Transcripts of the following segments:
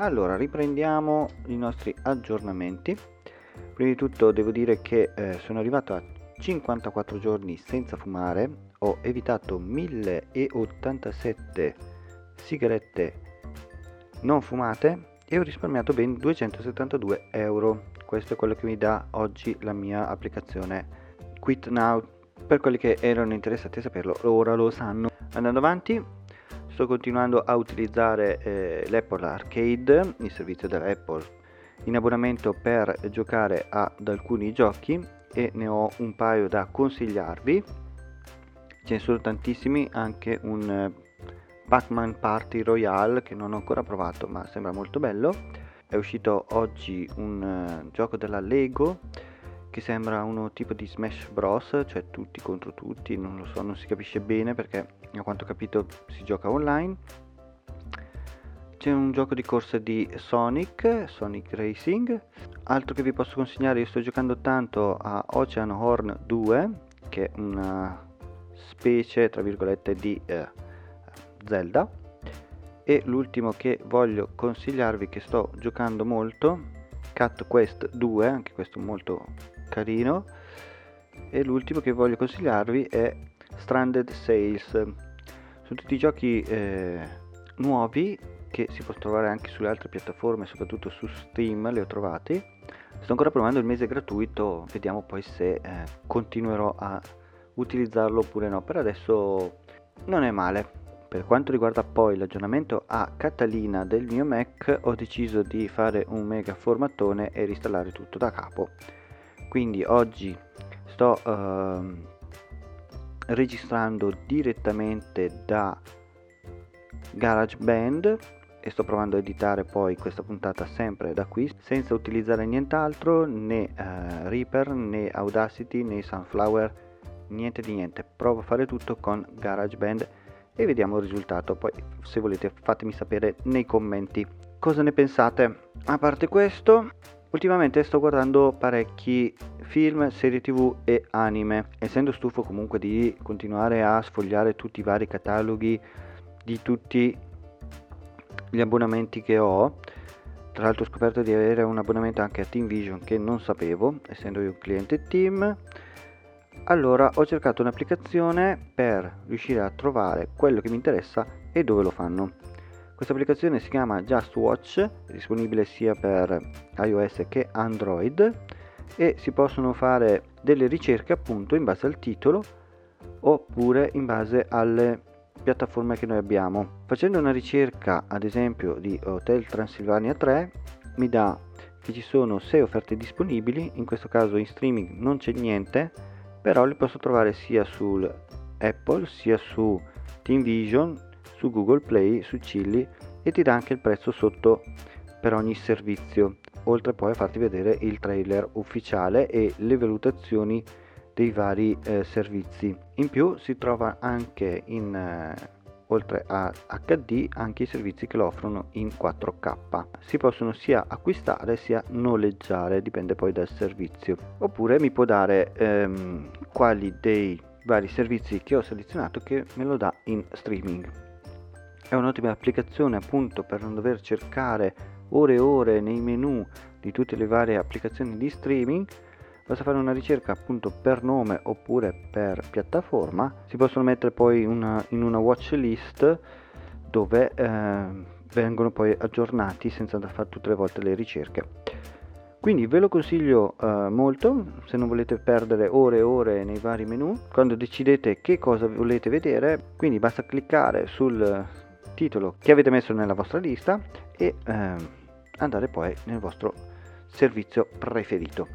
Allora, riprendiamo i nostri aggiornamenti. Prima di tutto devo dire che eh, sono arrivato a 54 giorni senza fumare, ho evitato 1087 sigarette non fumate e ho risparmiato ben 272 euro. Questo è quello che mi dà oggi la mia applicazione Quit Now per quelli che erano interessati a saperlo, ora lo sanno. Andando avanti, sto continuando a utilizzare eh, l'Apple Arcade, il servizio dell'Apple, in abbonamento per giocare ad alcuni giochi e ne ho un paio da consigliarvi. Ce ne sono tantissimi, anche un eh, Pac-Man Party Royale che non ho ancora provato ma sembra molto bello. È uscito oggi un uh, gioco della Lego che sembra uno tipo di Smash Bros, cioè tutti contro tutti, non lo so, non si capisce bene perché a quanto ho capito si gioca online. C'è un gioco di corsa di Sonic, Sonic Racing. Altro che vi posso consigliare, io sto giocando tanto a Ocean Horn 2, che è una specie, tra virgolette, di eh, Zelda. E l'ultimo che voglio consigliarvi, che sto giocando molto, Cat Quest 2, anche questo molto carino. E l'ultimo che voglio consigliarvi è Stranded Sales sono tutti giochi eh, nuovi che si possono trovare anche sulle altre piattaforme soprattutto su Steam li ho trovati. Sto ancora provando il mese gratuito vediamo poi se eh, continuerò a utilizzarlo oppure no. Per adesso non è male. Per quanto riguarda poi l'aggiornamento a Catalina del mio Mac ho deciso di fare un mega formattone e installare tutto da capo quindi oggi sto uh, registrando direttamente da GarageBand e sto provando a editare poi questa puntata sempre da qui senza utilizzare nient'altro né uh, Reaper né Audacity né Sunflower niente di niente. Provo a fare tutto con GarageBand e vediamo il risultato. Poi se volete fatemi sapere nei commenti. Cosa ne pensate? A parte questo Ultimamente sto guardando parecchi film, serie tv e anime, essendo stufo comunque di continuare a sfogliare tutti i vari cataloghi di tutti gli abbonamenti che ho. Tra l'altro ho scoperto di avere un abbonamento anche a Team Vision che non sapevo, essendo io un cliente Team. Allora ho cercato un'applicazione per riuscire a trovare quello che mi interessa e dove lo fanno. Questa applicazione si chiama Just Watch, è disponibile sia per iOS che Android e si possono fare delle ricerche appunto in base al titolo oppure in base alle piattaforme che noi abbiamo. Facendo una ricerca ad esempio di Hotel Transilvania 3 mi dà che ci sono 6 offerte disponibili, in questo caso in streaming non c'è niente, però li posso trovare sia su Apple sia su TeamVision su Google Play, su Chilli e ti dà anche il prezzo sotto per ogni servizio, oltre poi a farti vedere il trailer ufficiale e le valutazioni dei vari eh, servizi. In più si trova anche in eh, oltre a HD anche i servizi che lo offrono in 4K. Si possono sia acquistare sia noleggiare, dipende poi dal servizio. Oppure mi può dare ehm, quali dei vari servizi che ho selezionato che me lo dà in streaming. È un'ottima applicazione appunto per non dover cercare ore e ore nei menu di tutte le varie applicazioni di streaming. Basta fare una ricerca appunto per nome oppure per piattaforma. Si possono mettere poi una, in una watch list dove eh, vengono poi aggiornati senza fare tutte le volte le ricerche. Quindi ve lo consiglio eh, molto se non volete perdere ore e ore nei vari menu. Quando decidete che cosa volete vedere, quindi basta cliccare sul titolo che avete messo nella vostra lista e ehm, andare poi nel vostro servizio preferito.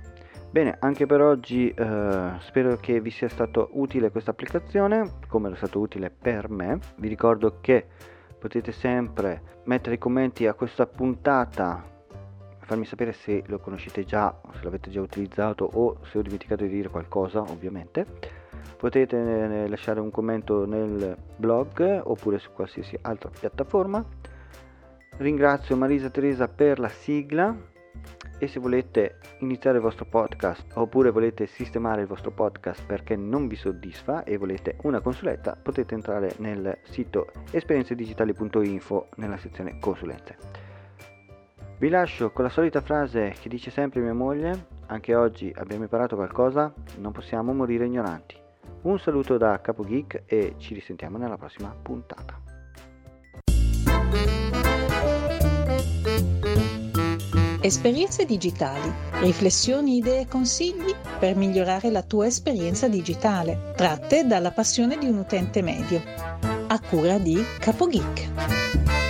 Bene, anche per oggi eh, spero che vi sia stato utile questa applicazione, come è stato utile per me. Vi ricordo che potete sempre mettere i commenti a questa puntata farmi sapere se lo conoscete già, se l'avete già utilizzato o se ho dimenticato di dire qualcosa ovviamente potete eh, lasciare un commento nel blog oppure su qualsiasi altra piattaforma. Ringrazio Marisa Teresa per la sigla. E se volete iniziare il vostro podcast oppure volete sistemare il vostro podcast perché non vi soddisfa e volete una consuletta potete entrare nel sito esperienzedigitali.info nella sezione consulenze. Vi lascio con la solita frase che dice sempre mia moglie anche oggi abbiamo imparato qualcosa non possiamo morire ignoranti un saluto da Capo Geek e ci risentiamo nella prossima puntata. Esperienze digitali, riflessioni, idee e consigli per migliorare la tua esperienza digitale, tratte dalla passione di un utente medio. A cura di Capo Geek.